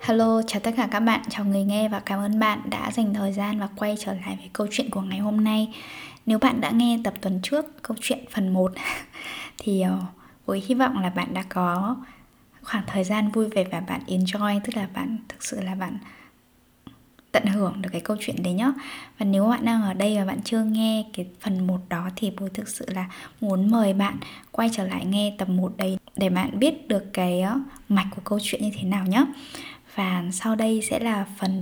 Hello, chào tất cả các bạn, chào người nghe và cảm ơn bạn đã dành thời gian và quay trở lại với câu chuyện của ngày hôm nay. Nếu bạn đã nghe tập tuần trước câu chuyện phần 1 thì ờ, với hy vọng là bạn đã có khoảng thời gian vui vẻ và bạn enjoy, tức là bạn thực sự là bạn tận hưởng được cái câu chuyện đấy nhá và nếu bạn đang ở đây và bạn chưa nghe cái phần 1 đó thì bố thực sự là muốn mời bạn quay trở lại nghe tập 1 đấy để bạn biết được cái ờ, mạch của câu chuyện như thế nào nhá và sau đây sẽ là phần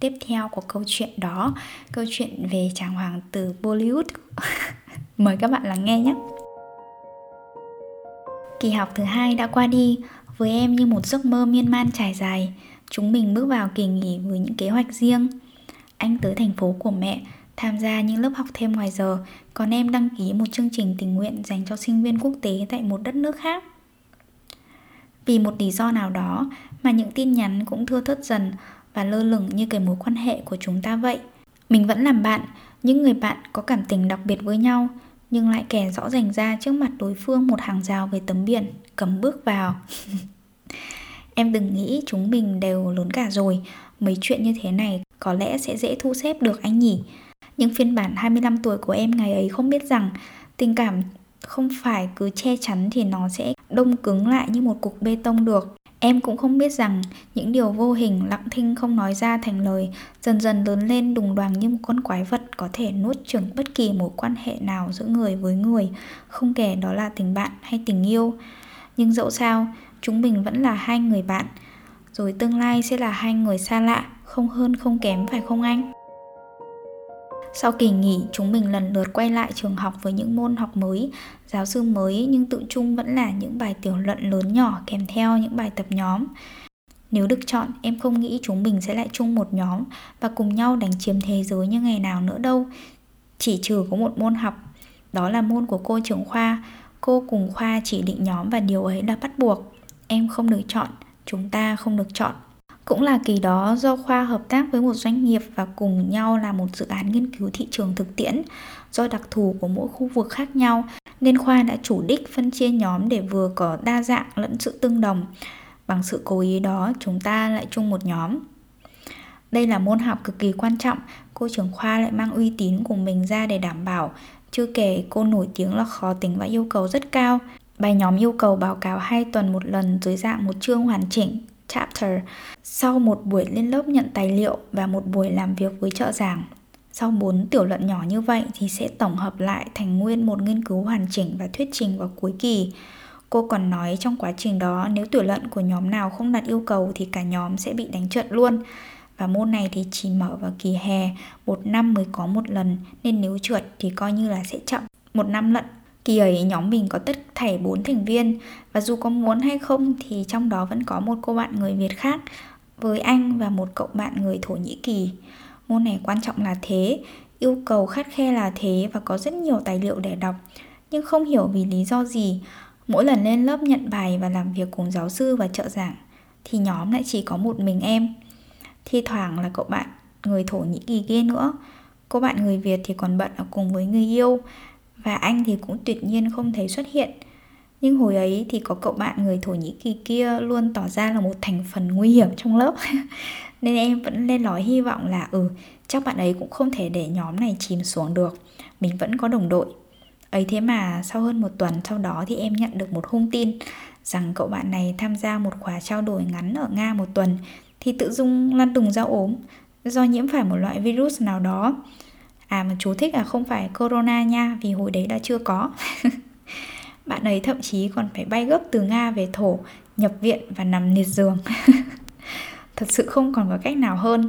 tiếp theo của câu chuyện đó. Câu chuyện về chàng hoàng tử Bollywood. Mời các bạn lắng nghe nhé. Kỳ học thứ hai đã qua đi. Với em như một giấc mơ miên man trải dài, chúng mình bước vào kỳ nghỉ với những kế hoạch riêng. Anh tới thành phố của mẹ, tham gia những lớp học thêm ngoài giờ, còn em đăng ký một chương trình tình nguyện dành cho sinh viên quốc tế tại một đất nước khác vì một lý do nào đó mà những tin nhắn cũng thưa thớt dần và lơ lửng như cái mối quan hệ của chúng ta vậy. Mình vẫn làm bạn, những người bạn có cảm tình đặc biệt với nhau, nhưng lại kẻ rõ ràng ra trước mặt đối phương một hàng rào về tấm biển, cấm bước vào. em đừng nghĩ chúng mình đều lớn cả rồi, mấy chuyện như thế này có lẽ sẽ dễ thu xếp được anh nhỉ. Nhưng phiên bản 25 tuổi của em ngày ấy không biết rằng tình cảm không phải cứ che chắn thì nó sẽ đông cứng lại như một cục bê tông được. Em cũng không biết rằng những điều vô hình lặng thinh không nói ra thành lời, dần dần lớn lên đùng đoàn như một con quái vật có thể nuốt chửng bất kỳ mối quan hệ nào giữa người với người, không kể đó là tình bạn hay tình yêu. Nhưng dẫu sao, chúng mình vẫn là hai người bạn, rồi tương lai sẽ là hai người xa lạ, không hơn không kém phải không anh? Sau kỳ nghỉ, chúng mình lần lượt quay lại trường học với những môn học mới, giáo sư mới nhưng tự chung vẫn là những bài tiểu luận lớn nhỏ kèm theo những bài tập nhóm. Nếu được chọn, em không nghĩ chúng mình sẽ lại chung một nhóm và cùng nhau đánh chiếm thế giới như ngày nào nữa đâu. Chỉ trừ có một môn học, đó là môn của cô trưởng khoa. Cô cùng khoa chỉ định nhóm và điều ấy là bắt buộc. Em không được chọn, chúng ta không được chọn. Cũng là kỳ đó do khoa hợp tác với một doanh nghiệp và cùng nhau làm một dự án nghiên cứu thị trường thực tiễn. Do đặc thù của mỗi khu vực khác nhau nên khoa đã chủ đích phân chia nhóm để vừa có đa dạng lẫn sự tương đồng. Bằng sự cố ý đó chúng ta lại chung một nhóm. Đây là môn học cực kỳ quan trọng, cô trưởng khoa lại mang uy tín của mình ra để đảm bảo. Chưa kể cô nổi tiếng là khó tính và yêu cầu rất cao. Bài nhóm yêu cầu báo cáo 2 tuần một lần dưới dạng một chương hoàn chỉnh, chapter sau một buổi lên lớp nhận tài liệu và một buổi làm việc với trợ giảng. Sau 4 tiểu luận nhỏ như vậy thì sẽ tổng hợp lại thành nguyên một nghiên cứu hoàn chỉnh và thuyết trình vào cuối kỳ. Cô còn nói trong quá trình đó nếu tiểu luận của nhóm nào không đạt yêu cầu thì cả nhóm sẽ bị đánh trận luôn. Và môn này thì chỉ mở vào kỳ hè, một năm mới có một lần nên nếu trượt thì coi như là sẽ chậm một năm lận Kỳ ấy nhóm mình có tất thảy 4 thành viên và dù có muốn hay không thì trong đó vẫn có một cô bạn người Việt khác với anh và một cậu bạn người Thổ Nhĩ Kỳ. Môn này quan trọng là thế, yêu cầu khắt khe là thế và có rất nhiều tài liệu để đọc. Nhưng không hiểu vì lý do gì, mỗi lần lên lớp nhận bài và làm việc cùng giáo sư và trợ giảng thì nhóm lại chỉ có một mình em. Thi thoảng là cậu bạn người Thổ Nhĩ Kỳ kia nữa. Cô bạn người Việt thì còn bận ở cùng với người yêu và anh thì cũng tuyệt nhiên không thấy xuất hiện. Nhưng hồi ấy thì có cậu bạn người Thổ Nhĩ Kỳ kia luôn tỏ ra là một thành phần nguy hiểm trong lớp. Nên em vẫn lên nói hy vọng là ừ, chắc bạn ấy cũng không thể để nhóm này chìm xuống được. Mình vẫn có đồng đội. Ấy thế mà sau hơn một tuần sau đó thì em nhận được một hung tin rằng cậu bạn này tham gia một khóa trao đổi ngắn ở Nga một tuần thì tự dưng lăn đùng ra ốm do nhiễm phải một loại virus nào đó À mà chú thích là không phải corona nha, Vì hồi đấy đã chưa có. Bạn ấy thậm chí còn phải bay gấp từ Nga về thổ, Nhập viện và nằm liệt giường. Thật sự không còn có cách nào hơn.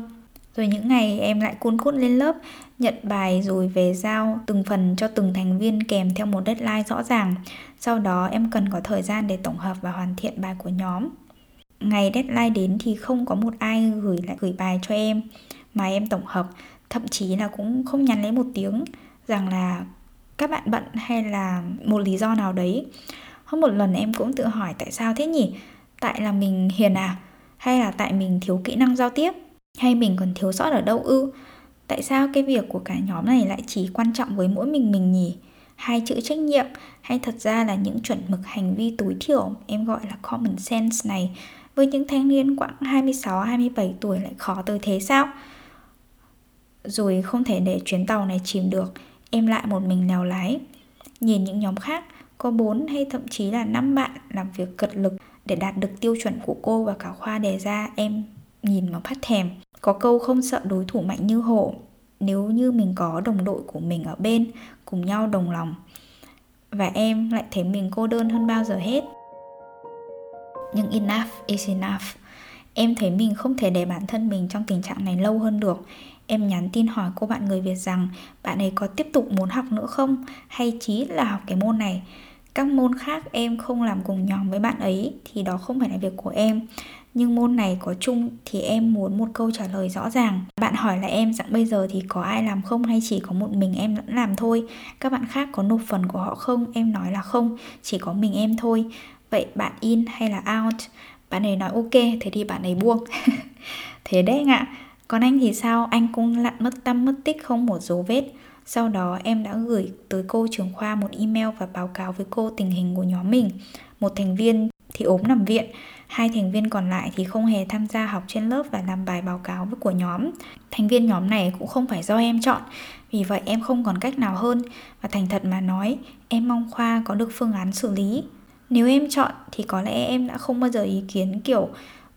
Rồi những ngày em lại cuốn cút lên lớp, Nhận bài rồi về giao từng phần cho từng thành viên kèm theo một deadline rõ ràng. Sau đó em cần có thời gian để tổng hợp và hoàn thiện bài của nhóm. Ngày deadline đến thì không có một ai gửi lại, gửi bài cho em, mà em tổng hợp thậm chí là cũng không nhắn lấy một tiếng rằng là các bạn bận hay là một lý do nào đấy. Hôm một lần em cũng tự hỏi tại sao thế nhỉ? Tại là mình hiền à? Hay là tại mình thiếu kỹ năng giao tiếp? Hay mình còn thiếu sót ở đâu ư? Tại sao cái việc của cả nhóm này lại chỉ quan trọng với mỗi mình mình nhỉ? Hai chữ trách nhiệm hay thật ra là những chuẩn mực hành vi tối thiểu em gọi là common sense này với những thanh niên khoảng 26 27 tuổi lại khó tới thế sao? Rồi không thể để chuyến tàu này chìm được, em lại một mình lèo lái. Nhìn những nhóm khác, có 4 hay thậm chí là 5 bạn làm việc cật lực để đạt được tiêu chuẩn của cô và cả khoa đề ra em nhìn mà phát thèm. Có câu không sợ đối thủ mạnh như hổ, nếu như mình có đồng đội của mình ở bên, cùng nhau đồng lòng. Và em lại thấy mình cô đơn hơn bao giờ hết. Nhưng enough is enough. Em thấy mình không thể để bản thân mình trong tình trạng này lâu hơn được. Em nhắn tin hỏi cô bạn người Việt rằng, bạn ấy có tiếp tục muốn học nữa không? Hay chí là học cái môn này. Các môn khác em không làm cùng nhóm với bạn ấy, thì đó không phải là việc của em. Nhưng môn này có chung thì em muốn một câu trả lời rõ ràng. Bạn hỏi là em rằng, bây giờ thì có ai làm không? Hay chỉ có một mình em lẫn làm thôi? Các bạn khác có nộp phần của họ không? Em nói là không, chỉ có mình em thôi. Vậy bạn in hay là out? Bạn ấy nói, ok, thế thì bạn ấy buông. Thế đấy anh ạ còn anh thì sao? Anh cũng lặn mất tâm mất tích không một dấu vết. Sau đó em đã gửi tới cô trưởng khoa một email và báo cáo với cô tình hình của nhóm mình. Một thành viên thì ốm nằm viện, hai thành viên còn lại thì không hề tham gia học trên lớp và làm bài báo cáo với của nhóm. Thành viên nhóm này cũng không phải do em chọn, vì vậy em không còn cách nào hơn. Và thành thật mà nói, em mong khoa có được phương án xử lý. Nếu em chọn thì có lẽ em đã không bao giờ ý kiến kiểu,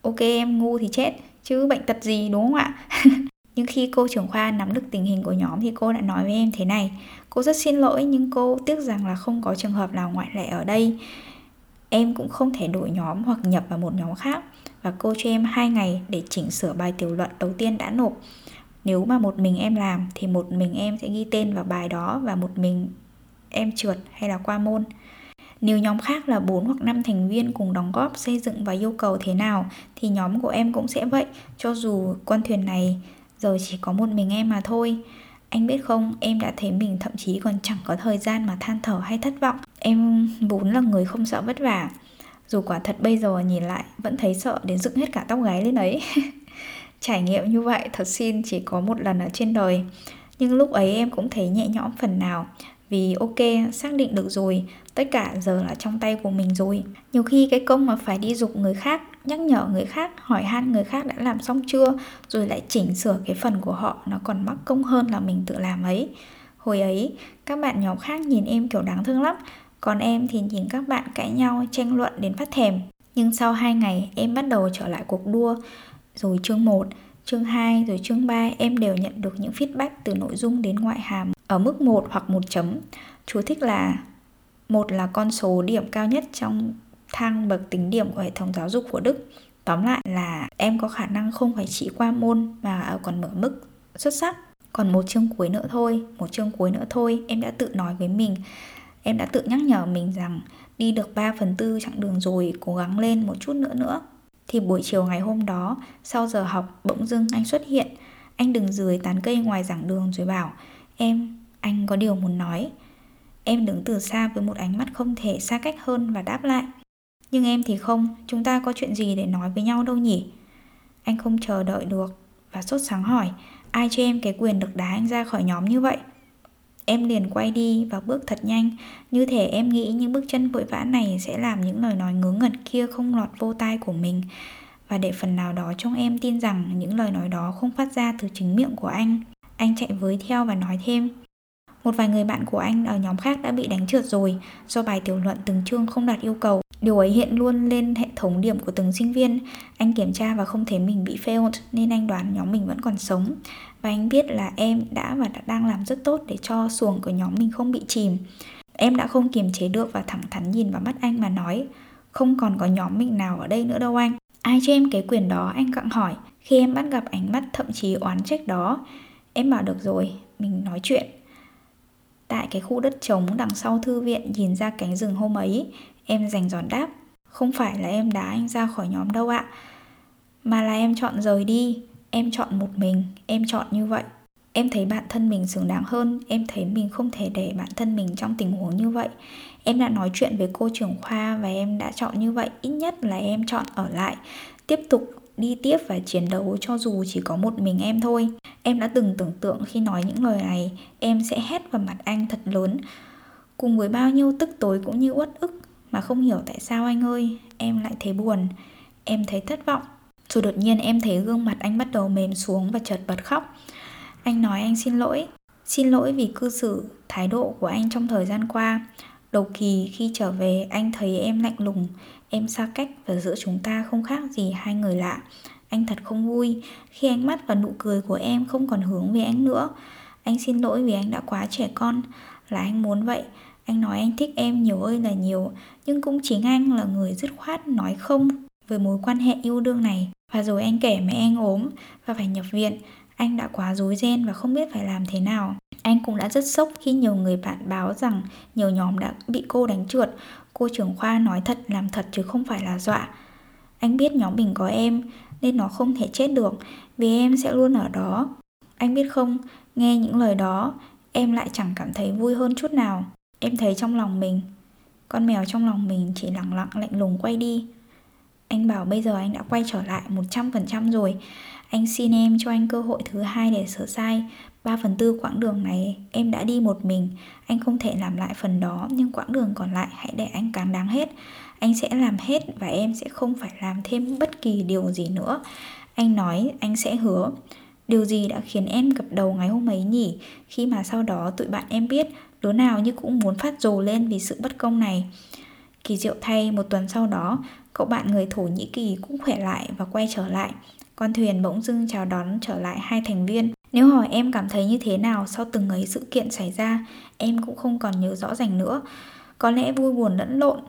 ok, em ngu thì chết chứ bệnh tật gì, đúng không ạ? Nhưng khi cô trưởng khoa nắm được tình hình của nhóm thì cô đã nói với em thế này, cô rất xin lỗi nhưng cô tiếc rằng là không có trường hợp nào ngoại lệ ở đây. Em cũng không thể đổi nhóm hoặc nhập vào một nhóm khác và cô cho em 2 ngày để chỉnh sửa bài tiểu luận đầu tiên đã nộp. Nếu mà một mình em làm thì một mình em sẽ ghi tên vào bài đó và một mình em trượt hay là qua môn nếu nhóm khác là 4 hoặc 5 thành viên cùng đóng góp xây dựng và yêu cầu thế nào thì nhóm của em cũng sẽ vậy, cho dù con thuyền này giờ chỉ có một mình em mà thôi. Anh biết không, em đã thấy mình thậm chí còn chẳng có thời gian mà than thở hay thất vọng. Em vốn là người không sợ vất vả. Dù quả thật bây giờ nhìn lại vẫn thấy sợ đến dựng hết cả tóc gáy lên ấy. Trải nghiệm như vậy thật xin chỉ có một lần ở trên đời. Nhưng lúc ấy em cũng thấy nhẹ nhõm phần nào vì ok xác định được rồi tất cả giờ là trong tay của mình rồi. Nhiều khi cái công mà phải đi dục người khác, nhắc nhở người khác, hỏi han người khác đã làm xong chưa, rồi lại chỉnh sửa cái phần của họ, nó còn mắc công hơn là mình tự làm ấy. Hồi ấy, các bạn nhóm khác nhìn em kiểu đáng thương lắm, còn em thì nhìn các bạn cãi nhau, tranh luận đến phát thèm. Nhưng sau 2 ngày, em bắt đầu trở lại cuộc đua. Rồi chương 1 chương 2 rồi chương 3 em đều nhận được những feedback từ nội dung đến ngoại hàm ở mức 1 hoặc 1 chấm. Chú thích là một là con số điểm cao nhất trong thang bậc tính điểm của hệ thống giáo dục của Đức. Tóm lại là em có khả năng không phải chỉ qua môn mà à, còn mở mức xuất sắc. Còn một chương cuối nữa thôi, một chương cuối nữa thôi, em đã tự nói với mình, em đã tự nhắc nhở mình rằng đi được 3 phần tư chặng đường rồi, cố gắng lên một chút nữa nữa. Thì buổi chiều ngày hôm đó, sau giờ học, bỗng dưng anh xuất hiện. Anh đứng dưới tán cây ngoài giảng đường rồi bảo, em, anh có điều muốn nói. Em đứng từ xa với một ánh mắt không thể xa cách hơn và đáp lại. Nhưng em thì không, chúng ta có chuyện gì để nói với nhau đâu nhỉ? Anh không chờ đợi được và sốt sáng hỏi, ai cho em cái quyền được đá anh ra khỏi nhóm như vậy? Em liền quay đi và bước thật nhanh, như thể em nghĩ những bước chân vội vã này sẽ làm những lời nói ngớ ngẩn kia không lọt vô tai của mình. Và để phần nào đó trong em tin rằng những lời nói đó không phát ra từ chính miệng của anh. Anh chạy với theo và nói thêm, một vài người bạn của anh ở nhóm khác đã bị đánh trượt rồi do bài tiểu luận từng chương không đạt yêu cầu. Điều ấy hiện luôn lên hệ thống điểm của từng sinh viên. Anh kiểm tra và không thấy mình bị failed nên anh đoán nhóm mình vẫn còn sống. Và anh biết là em đã và đã đang làm rất tốt để cho xuồng của nhóm mình không bị chìm. Em đã không kiềm chế được và thẳng thắn nhìn vào mắt anh mà nói Không còn có nhóm mình nào ở đây nữa đâu anh Ai cho em cái quyền đó anh gặng hỏi Khi em bắt gặp ánh mắt thậm chí oán trách đó Em bảo được rồi, mình nói chuyện Tại cái khu đất trống đằng sau thư viện nhìn ra cánh rừng hôm ấy, em dành giòn đáp. Không phải là em đá anh ra khỏi nhóm đâu ạ Mà là em chọn rời đi. Em chọn một mình Em chọn như vậy. Em thấy bản thân mình xứng đáng hơn Em thấy mình không thể để bản thân mình trong tình huống như vậy. Em đã nói chuyện với cô trưởng khoa Và em đã chọn như vậy Ít nhất là em chọn ở lại Tiếp tục đi tiếp và chiến đấu cho dù chỉ có một mình em thôi. Em đã từng tưởng tượng khi nói những lời này Em sẽ hét vào mặt anh thật lớn. Cùng với bao nhiêu tức tối cũng như uất ức Mà không hiểu tại sao anh ơi Em lại thấy buồn. Em thấy thất vọng. Rồi đột nhiên em thấy gương mặt anh bắt đầu mềm xuống và chợt bật khóc. Anh nói anh xin lỗi. Xin lỗi vì cư xử, thái độ của anh trong thời gian qua. Đầu kỳ khi trở về, anh thấy em lạnh lùng, Em xa cách và giữa chúng ta không khác gì hai người lạ. Anh thật không vui khi ánh mắt và nụ cười của em không còn hướng về anh nữa. Anh xin lỗi vì anh đã quá trẻ con. Là anh muốn vậy. Anh nói anh thích em nhiều ơi là nhiều, Nhưng cũng chính anh là người dứt khoát nói không với mối quan hệ yêu đương này. Và rồi anh kể mẹ anh ốm và phải nhập viện. Anh đã quá rối ren và không biết phải làm thế nào anh cũng đã rất sốc khi nhiều người bạn báo rằng nhiều nhóm đã bị cô đánh trượt. Cô trưởng khoa nói thật làm thật chứ không phải là dọa. Anh biết nhóm mình có em nên nó không thể chết được vì em sẽ luôn ở đó. Anh biết không, nghe những lời đó em lại chẳng cảm thấy vui hơn chút nào. Em thấy trong lòng mình, con mèo trong lòng mình chỉ lặng lặng lạnh lùng quay đi. Anh bảo bây giờ anh đã quay trở lại 100% rồi. Anh xin em cho anh cơ hội thứ hai để sửa sai. 3 phần tư quãng đường này em đã đi một mình. Anh không thể làm lại phần đó, Nhưng quãng đường còn lại hãy để anh càng đáng hết. Anh sẽ làm hết và em sẽ không phải làm thêm bất kỳ điều gì nữa. Anh nói, anh sẽ hứa. Điều gì đã khiến em gập đầu ngày hôm ấy nhỉ? Khi mà sau đó tụi bạn em biết, Đứa nào như cũng muốn phát rồ lên vì sự bất công này. Kỳ diệu thay, một tuần sau đó Cậu bạn người Thổ Nhĩ Kỳ cũng khỏe lại và quay trở lại Con thuyền bỗng dưng chào đón trở lại hai thành viên nếu hỏi em cảm thấy như thế nào sau từng ấy sự kiện xảy ra, em cũng không còn nhớ rõ ràng nữa. Có lẽ vui buồn lẫn lộn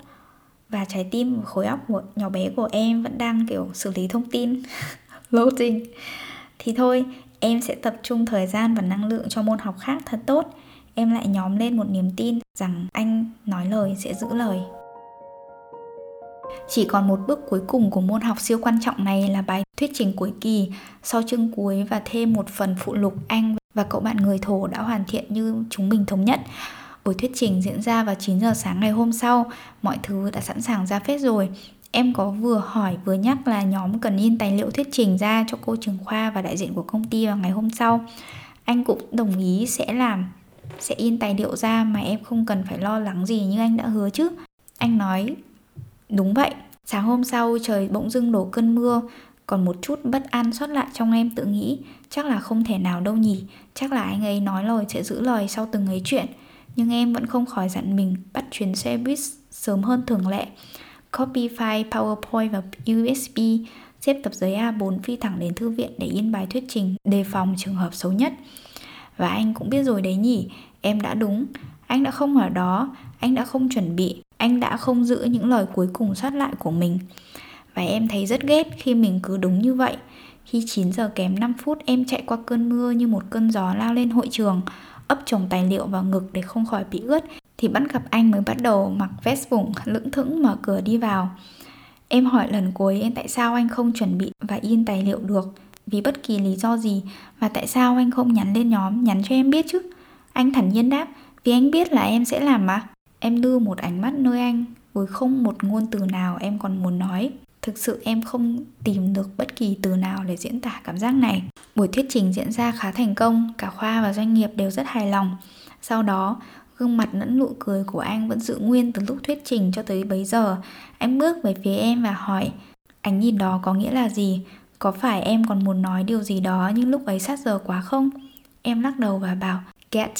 và trái tim và khối óc của nhỏ bé của em vẫn đang kiểu xử lý thông tin, loading. Thì thôi, em sẽ tập trung thời gian và năng lượng cho môn học khác thật tốt. Em lại nhóm lên một niềm tin rằng anh nói lời sẽ giữ lời. Chỉ còn một bước cuối cùng của môn học siêu quan trọng này là bài thuyết trình cuối kỳ. Sau chương cuối và thêm một phần phụ lục anh và cậu bạn người thổ đã hoàn thiện như chúng mình thống nhất. Buổi thuyết trình diễn ra vào 9 giờ sáng ngày hôm sau, mọi thứ đã sẵn sàng ra phết rồi. Em có vừa hỏi vừa nhắc là nhóm cần in tài liệu thuyết trình ra cho cô trường khoa và đại diện của công ty vào ngày hôm sau. Anh cũng đồng ý sẽ làm, sẽ in tài liệu ra mà em không cần phải lo lắng gì như anh đã hứa chứ. Anh nói Đúng vậy, sáng hôm sau trời bỗng dưng đổ cơn mưa, còn một chút bất an sót lại trong em tự nghĩ Chắc là không thể nào đâu nhỉ Chắc là anh ấy nói lời sẽ giữ lời sau từng ấy chuyện. Nhưng em vẫn không khỏi dặn mình Bắt chuyến xe buýt sớm hơn thường lệ. Copy file PowerPoint và USB Xếp tập giấy A4 phi thẳng đến thư viện để in bài thuyết trình Đề phòng trường hợp xấu nhất. Và anh cũng biết rồi đấy nhỉ Em đã đúng. Anh đã không ở đó Anh đã không chuẩn bị anh đã không giữ những lời cuối cùng sót lại của mình. Và em thấy rất ghét khi mình cứ đúng như vậy. Khi 9 giờ kém 5 phút em chạy qua cơn mưa như một cơn gió lao lên hội trường, ấp chồng tài liệu vào ngực để không khỏi bị ướt, thì bắt gặp anh mới bắt đầu mặc vest vùng lững thững mở cửa đi vào. Em hỏi lần cuối em tại sao anh không chuẩn bị và in tài liệu được vì bất kỳ lý do gì và tại sao anh không nhắn lên nhóm nhắn cho em biết chứ. Anh thản nhiên đáp vì anh biết là em sẽ làm mà. Em đưa một ánh mắt nơi anh với không một ngôn từ nào em còn muốn nói. Thực sự em không tìm được bất kỳ từ nào để diễn tả cảm giác này. Buổi thuyết trình diễn ra khá thành công, cả khoa và doanh nghiệp đều rất hài lòng. Sau đó, gương mặt lẫn nụ cười của anh vẫn giữ nguyên từ lúc thuyết trình cho tới bấy giờ. Anh bước về phía em và hỏi, ánh nhìn đó có nghĩa là gì? Có phải em còn muốn nói điều gì đó nhưng lúc ấy sát giờ quá không? Em lắc đầu và bảo, get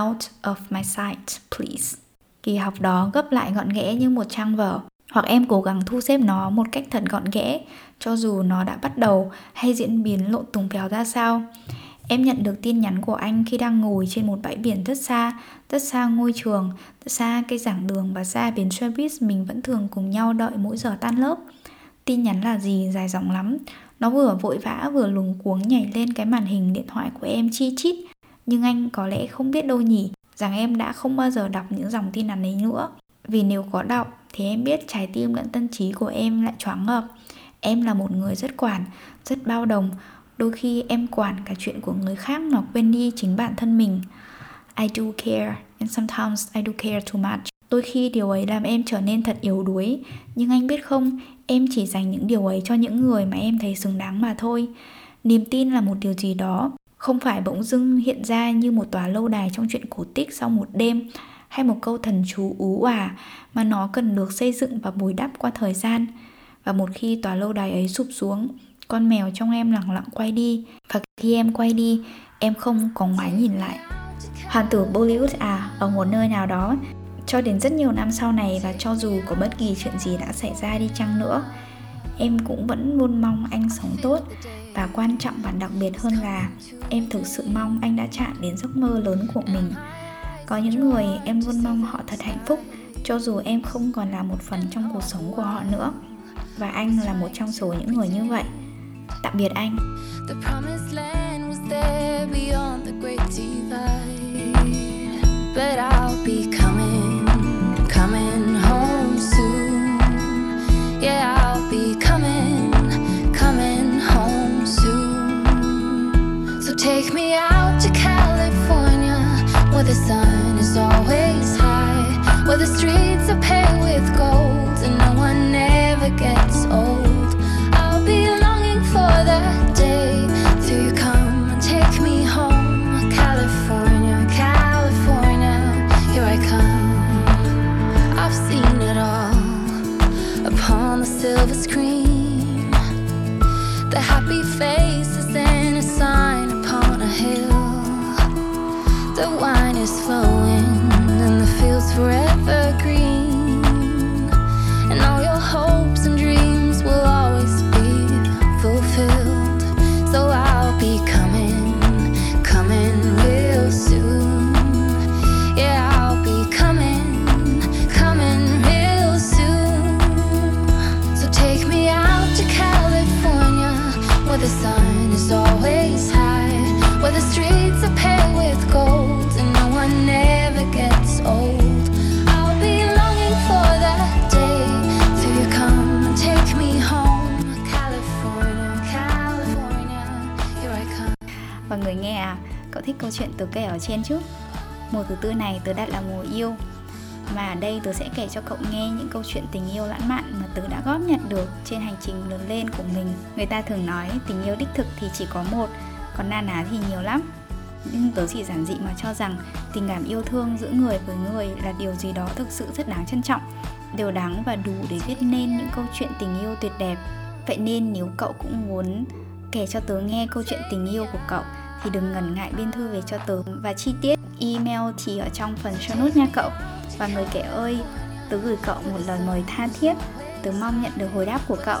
out of my sight, please. Kỳ học đó gấp lại gọn ghẽ như một trang vở hoặc em cố gắng thu xếp nó một cách thật gọn ghẽ cho dù nó đã bắt đầu hay diễn biến lộn tùng phèo ra sao. Em nhận được tin nhắn của anh khi đang ngồi trên một bãi biển rất xa, rất xa ngôi trường, rất xa cây giảng đường và xa bến xe buýt mình vẫn thường cùng nhau đợi mỗi giờ tan lớp. Tin nhắn là gì dài dòng lắm, nó vừa vội vã vừa lùng cuống nhảy lên cái màn hình điện thoại của em chi chít. Nhưng anh có lẽ không biết đâu nhỉ, rằng em đã không bao giờ đọc những dòng tin nhắn ấy nữa. Vì nếu có đọc thì em biết trái tim lẫn tâm trí của em lại choáng ngợp. Em là một người rất quản, rất bao đồng. Đôi khi em quản cả chuyện của người khác mà quên đi chính bản thân mình. I do care and sometimes I do care too much. Đôi khi điều ấy làm em trở nên thật yếu đuối, nhưng anh biết không, em chỉ dành những điều ấy cho những người mà em thấy xứng đáng mà thôi. Niềm tin là một điều gì đó, không phải bỗng dưng hiện ra như một tòa lâu đài trong chuyện cổ tích sau một đêm, hay một câu thần chú ú òa mà nó cần được xây dựng và bồi đắp qua thời gian. Và một khi tòa lâu đài ấy sụp xuống, con mèo trong em lặng lặng quay đi và khi em quay đi, em không có ngoái nhìn lại. Hoàng tử Bollywood à, ở một nơi nào đó, cho đến rất nhiều năm sau này và cho dù có bất kỳ chuyện gì đã xảy ra đi chăng nữa, em cũng vẫn luôn mong anh sống tốt và quan trọng và đặc biệt hơn là em thực sự mong anh đã chạm đến giấc mơ lớn của mình. Có những người em luôn mong họ thật hạnh phúc, cho dù em không còn là một phần trong cuộc sống của họ nữa. Và anh là một trong số những người như vậy. Tạm biệt anh. But I'll be take me out to California where the sun is always high, where the streets are paved with gold and no one ever gets tớ kể ở trên trước Mùa thứ tư này tớ đặt là mùa yêu mà đây tớ sẽ kể cho cậu nghe những câu chuyện tình yêu lãng mạn mà tớ đã góp nhặt được trên hành trình lớn lên của mình. Người ta thường nói tình yêu đích thực thì chỉ có một, còn na ná thì nhiều lắm. Nhưng tớ chỉ giản dị mà cho rằng tình cảm yêu thương giữa người với người là điều gì đó thực sự rất đáng trân trọng, đều đáng và đủ để viết nên những câu chuyện tình yêu tuyệt đẹp. Vậy nên nếu cậu cũng muốn kể cho tớ nghe câu chuyện tình yêu của cậu thì đừng ngần ngại biên thư về cho tớ và chi tiết email thì ở trong phần show notes nha cậu. Và người kể ơi, tớ gửi cậu một lời mời tha thiết, tớ mong nhận được hồi đáp của cậu.